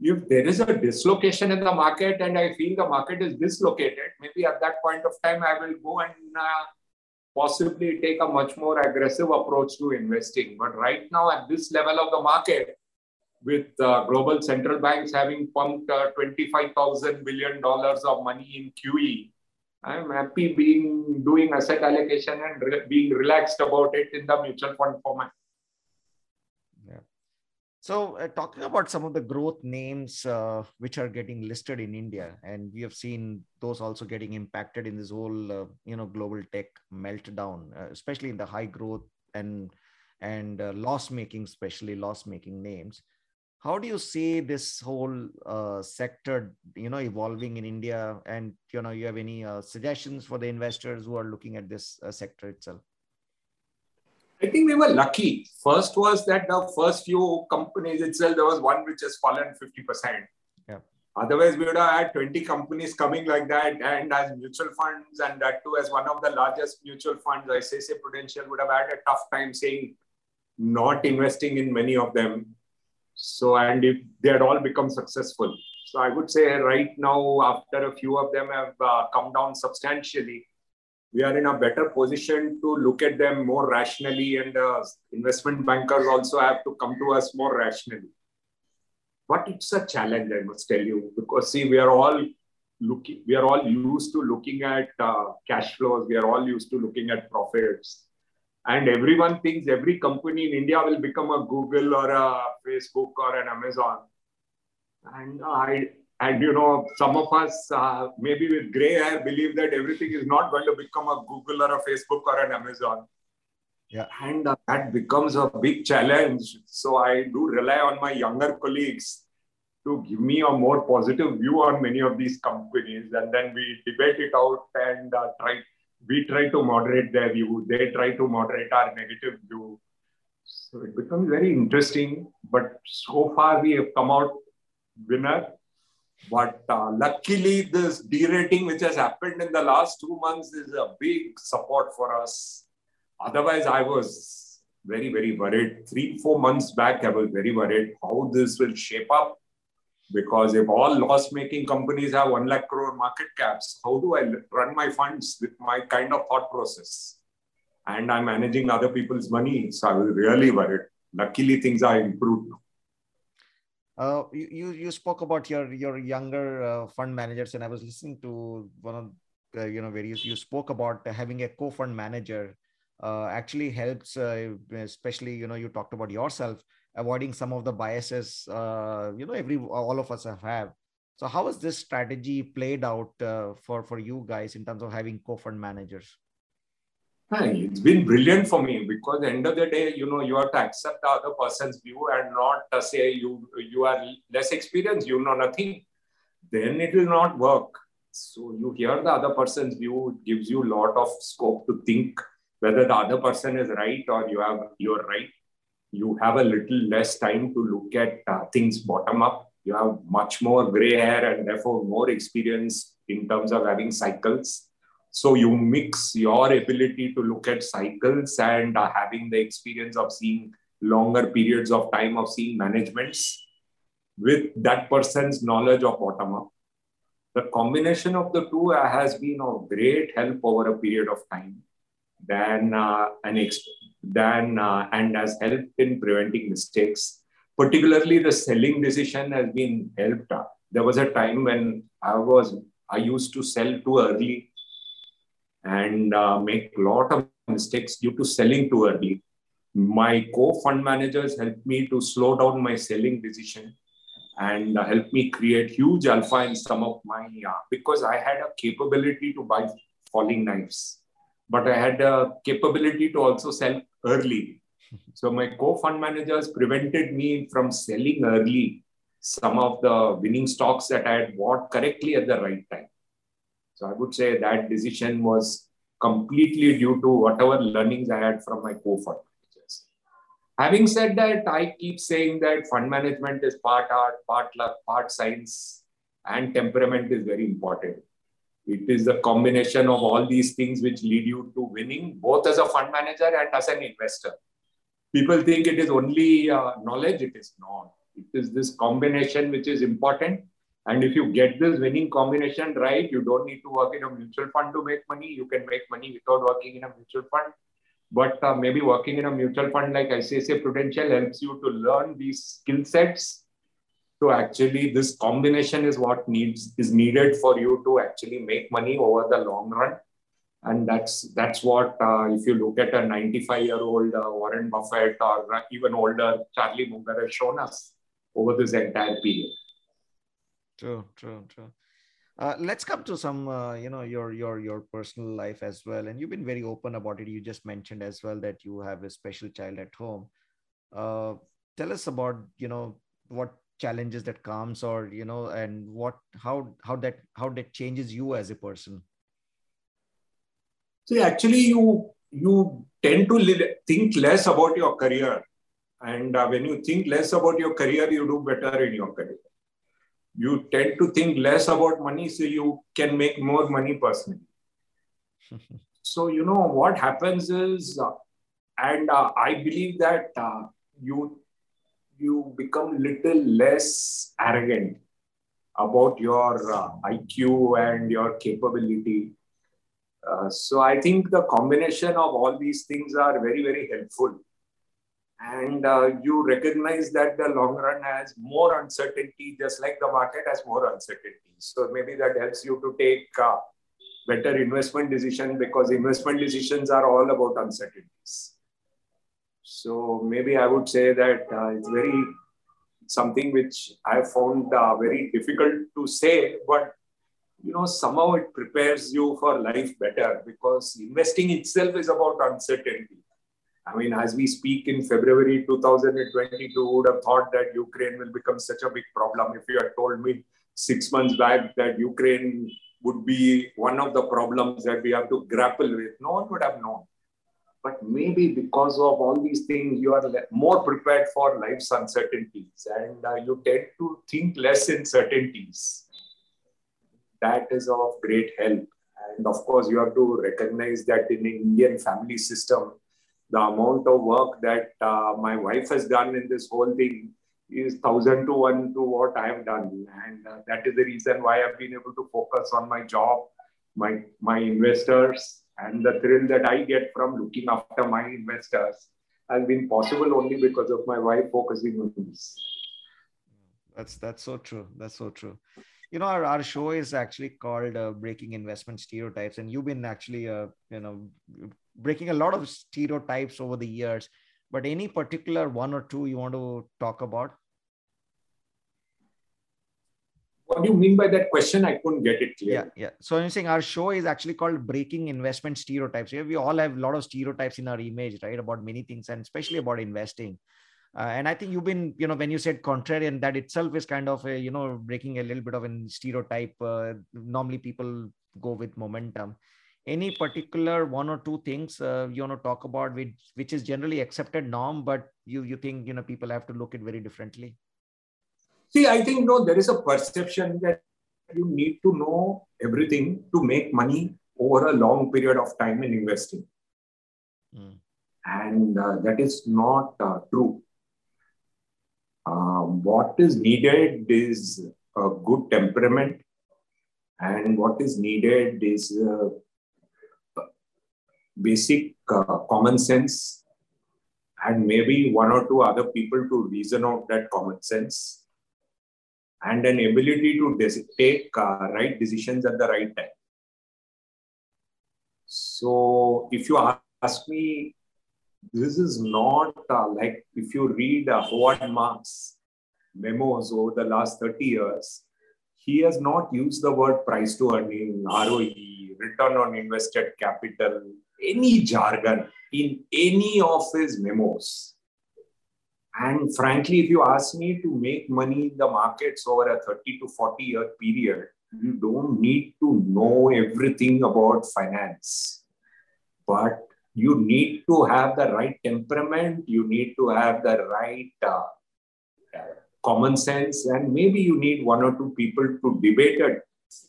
if there is a dislocation in the market and I feel the market is dislocated, maybe at that point of time I will go and uh, possibly take a much more aggressive approach to investing. But right now, at this level of the market, with uh, global central banks having pumped uh, $25,000 billion of money in QE, I'm happy being doing asset allocation and re being relaxed about it in the mutual fund format. So, uh, talking about some of the growth names uh, which are getting listed in India, and we have seen those also getting impacted in this whole, uh, you know, global tech meltdown, uh, especially in the high growth and and uh, loss making, especially loss making names. How do you see this whole uh, sector, you know, evolving in India? And you know, you have any suggestions for the investors who are looking at this sector itself? I think we were lucky. First was that the first few companies itself, there was one which has fallen 50%. Yeah. Otherwise, we would have had 20 companies coming like that. And as mutual funds, and that too as one of the largest mutual funds, ICICI Prudential would have had a tough time saying not investing in many of them. So, and if they had all become successful. So I would say right now, after a few of them have uh, come down substantially, we are in a better position to look at them more rationally and uh, investment bankers also have to come to us more rationally. But it's a challenge i must tell you because see we are all looking we are all used to looking at uh, cash flows we are all used to looking at profits. And everyone thinks every company in india will become a google or a facebook or an amazon. And i and you know, some of us, uh, maybe with gray hair, believe that everything is not going to become a Google or a Facebook or an Amazon. Yeah. And uh, that becomes a big challenge. So I do rely on my younger colleagues to give me a more positive view on many of these companies. And then we debate it out and uh, try, we try to moderate their view. They try to moderate our negative view. So it becomes very interesting. But so far we have come out winner but uh, luckily, this derating which has happened in the last two months is a big support for us. Otherwise, I was very, very worried. Three, four months back, I was very worried how this will shape up. Because if all loss making companies have 1 lakh crore market caps, how do I run my funds with my kind of thought process? And I'm managing other people's money. So I was really worried. Luckily, things are improved. Uh, you, you spoke about your your younger uh, fund managers, and I was listening to one of uh, you know where you, spoke about having a co-fund manager uh, actually helps, uh, especially you know you talked about yourself avoiding some of the biases you know every all of us have. So how has this strategy played out for for you guys in terms of having co-fund managers? It's been brilliant for me because the end of the day, you know, you have to accept the other person's view and not uh, say you you are less experienced, you know nothing. Then it will not work. So you hear the other person's view, it gives you a lot of scope to think whether the other person is right or you have you're right. You have a little less time to look at uh, things bottom up. You have much more gray hair and therefore more experience in terms of having cycles so you mix your ability to look at cycles and uh, having the experience of seeing longer periods of time of seeing managements with that person's knowledge of bottom up. The combination of the two uh, has been of great help over a period of time than uh, an exp- than uh, and has helped in preventing mistakes. Particularly, the selling decision has been helped. There was a time when I was I used to sell too early and uh, make a lot of mistakes due to selling too early. My co-fund managers helped me to slow down my selling decision and uh, help me create huge alpha in some of my uh, because I had a capability to buy falling knives, but I had a capability to also sell early. So my co-fund managers prevented me from selling early some of the winning stocks that I had bought correctly at the right time. So I would say that decision was completely due to whatever learnings I had from my co-fund managers. Having said that, I keep saying that fund management is part art, part luck, part science, and temperament is very important. It is the combination of all these things which lead you to winning, both as a fund manager and as an investor. People think it is only uh, knowledge, it is not. It is this combination which is important and if you get this winning combination right, you don't need to work in a mutual fund to make money. You can make money without working in a mutual fund. But uh, maybe working in a mutual fund like ICICI Prudential helps you to learn these skill sets. To actually, this combination is what needs is needed for you to actually make money over the long run. And that's that's what uh, if you look at a 95 year old uh, Warren Buffett or even older Charlie Munger has shown us over this entire period. True, true, true. Uh, let's come to some, uh, you know, your your your personal life as well. And you've been very open about it. You just mentioned as well that you have a special child at home. Uh, tell us about, you know, what challenges that comes, or you know, and what how how that how that changes you as a person. See, actually, you you tend to think less about your career, and uh, when you think less about your career, you do better in your career you tend to think less about money so you can make more money personally. So you know what happens is uh, and uh, i believe that uh, you you become little less arrogant about your uh, iq and your capability. Uh, so i think the combination of all these things are very very helpful and uh, you recognize that the long run has more uncertainty, just like the market has more uncertainty. So maybe that helps you to take uh, better investment decision because investment decisions are all about uncertainties. So maybe I would say that uh, it's very something which I found uh, very difficult to say, but you know somehow it prepares you for life better because investing itself is about uncertainty I mean, as we speak in February 2022, would have thought that Ukraine will become such a big problem. If you had told me six months back that Ukraine would be one of the problems that we have to grapple with, no one would have known. But maybe because of all these things, you are more prepared for life's uncertainties and uh, you tend to think less in certainties. That is of great help. And of course, you have to recognize that in the Indian family system, the amount of work that uh, my wife has done in this whole thing is thousand to one to what I have done, and uh, that is the reason why I've been able to focus on my job, my my investors, and the thrill that I get from looking after my investors has been possible only because of my wife focusing on this. That's that's so true. That's so true. You know, our, our show is actually called uh, "Breaking Investment Stereotypes," and you've been actually, uh, you know, breaking a lot of stereotypes over the years. But any particular one or two you want to talk about? What do you mean by that question? I couldn't get it clear. Yeah, yeah. So I'm saying our show is actually called Breaking Investment Stereotypes. We all have a lot of stereotypes in our image, right, about many things, and especially about investing. Uh, and I think you've been, you know, when you said contrarian, that itself is kind of a, you know, breaking a little bit of a stereotype. Uh, normally, people go with momentum. Any particular one or two things uh, you want to talk about, which which is generally accepted norm, but you you think you know people have to look it very differently. See, I think no, there is a perception that you need to know everything to make money over a long period of time in investing. Mm. And uh, that is not uh, true. Um, what is needed is a good temperament, and what is needed is uh, basic uh, common sense, and maybe one or two other people to reason out that common sense and an ability to take uh, right decisions at the right time. So, if you ask me, this is not uh, like if you read uh, Howard Marks' memos over the last 30 years, he has not used the word price to earning, ROE, return on invested capital, any jargon in any of his memos. And frankly, if you ask me to make money in the markets over a 30 to 40 year period, you don't need to know everything about finance. But you need to have the right temperament, you need to have the right uh, common sense, and maybe you need one or two people to debate a,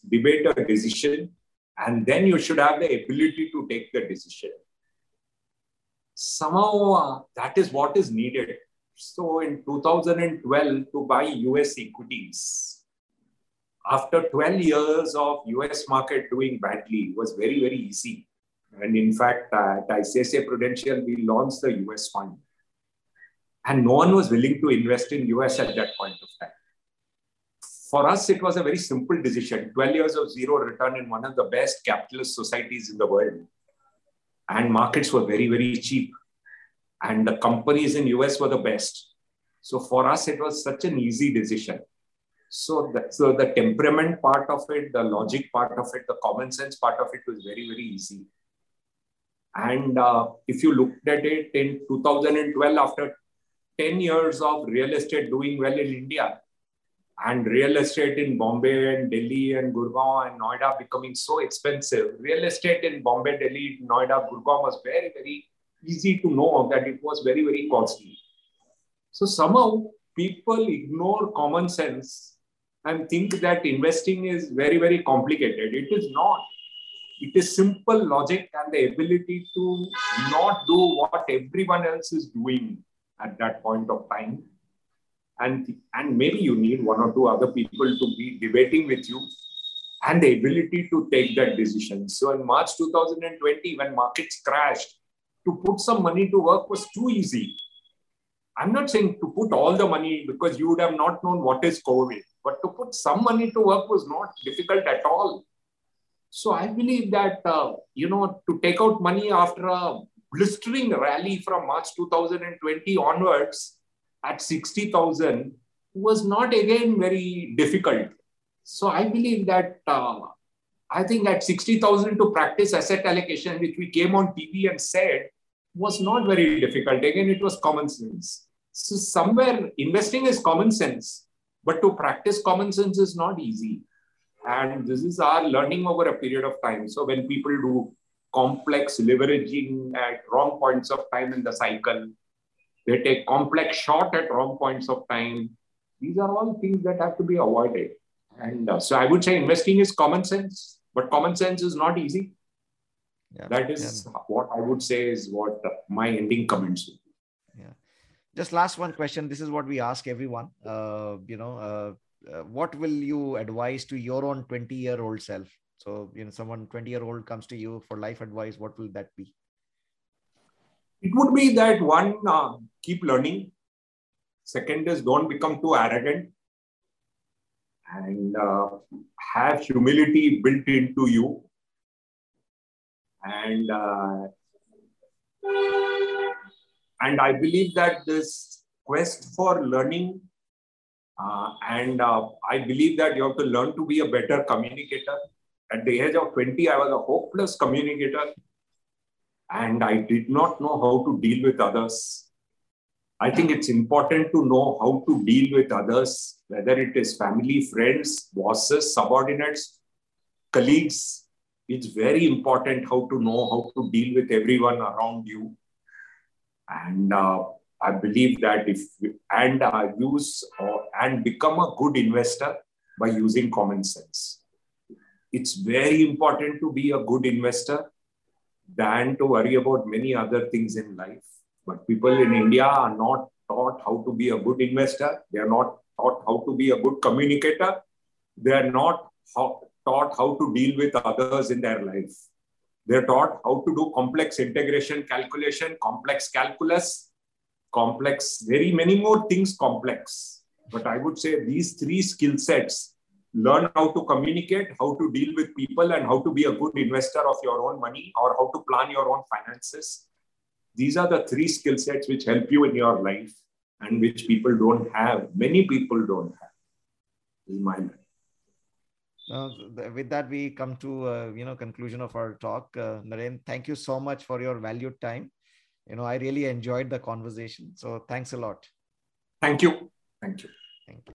debate a decision, and then you should have the ability to take the decision. Somehow, uh, that is what is needed so in 2012 to buy US equities after 12 years of US market doing badly was very, very easy. And in fact, at ICICI Prudential, we launched the US fund. And no one was willing to invest in US at that point of time. For us, it was a very simple decision 12 years of zero return in one of the best capitalist societies in the world. And markets were very, very cheap and the companies in US were the best. So for us, it was such an easy decision. So, that, so the temperament part of it, the logic part of it, the common sense part of it was very, very easy. And uh, if you looked at it in 2012, after 10 years of real estate doing well in India, and real estate in Bombay and Delhi and Gurgaon and Noida becoming so expensive, real estate in Bombay, Delhi, Noida, Gurgaon was very, very easy to know that it was very, very costly. So somehow people ignore common sense and think that investing is very, very complicated. It is not. It is simple logic and the ability to not do what everyone else is doing at that point of time. And, and maybe you need one or two other people to be debating with you and the ability to take that decision. So in March 2020, when markets crashed, to put some money to work was too easy. I'm not saying to put all the money because you would have not known what is COVID, but to put some money to work was not difficult at all. So I believe that, uh, you know, to take out money after a blistering rally from March 2020 onwards at 60,000 was not again very difficult. So I believe that uh, I think at 60,000 to practice asset allocation, which we came on TV and said, was not very difficult. Again, it was common sense. So somewhere investing is common sense, but to practice common sense is not easy. And this is our learning over a period of time. So when people do complex leveraging at wrong points of time in the cycle, they take complex short at wrong points of time. These are all things that have to be avoided. And uh, so I would say investing is common sense, but common sense is not easy yeah. that is yeah. what i would say is what my ending comments would yeah just last one question. This is what we ask everyone. Uh, you know, uh, uh, what will you advise to your own 20 year old self? So, you know, someone 20 year old comes to you for life advice. What will that be? It would be that one, uh, keep learning. Second is don't become too arrogant and uh, have humility built into you. And uh, and I believe that this quest for learning, uh, and uh, I believe that you have to learn to be a better communicator. At the age of 20, I was a hopeless communicator, and I did not know how to deal with others. I think it's important to know how to deal with others, whether it is family, friends, bosses, subordinates, colleagues. It's very important how to know how to deal with everyone around you and uh, I believe that if and uh, use or, and become a good investor by using common sense. It's very important to be a good investor than to worry about many other things in life. But people in India are not taught how to be a good investor. They are not taught how to be a good communicator. They are not taught how to deal with others in their life. They're taught how to do complex integration calculation, complex calculus, complex, very many more things complex. But I would say these three skill sets learn how to communicate, how to deal with people, and how to be a good investor of your own money or how to plan your own finances. These are the three skill sets which help you in your life and which people don't have. Many people don't have. This is my life. Uh, with that, we come to uh, you know conclusion of our talk. Uh, Naren, thank you so much for your valued time. You know, I really enjoyed the conversation. So thanks a lot. Thank you. Thank you. Thank you.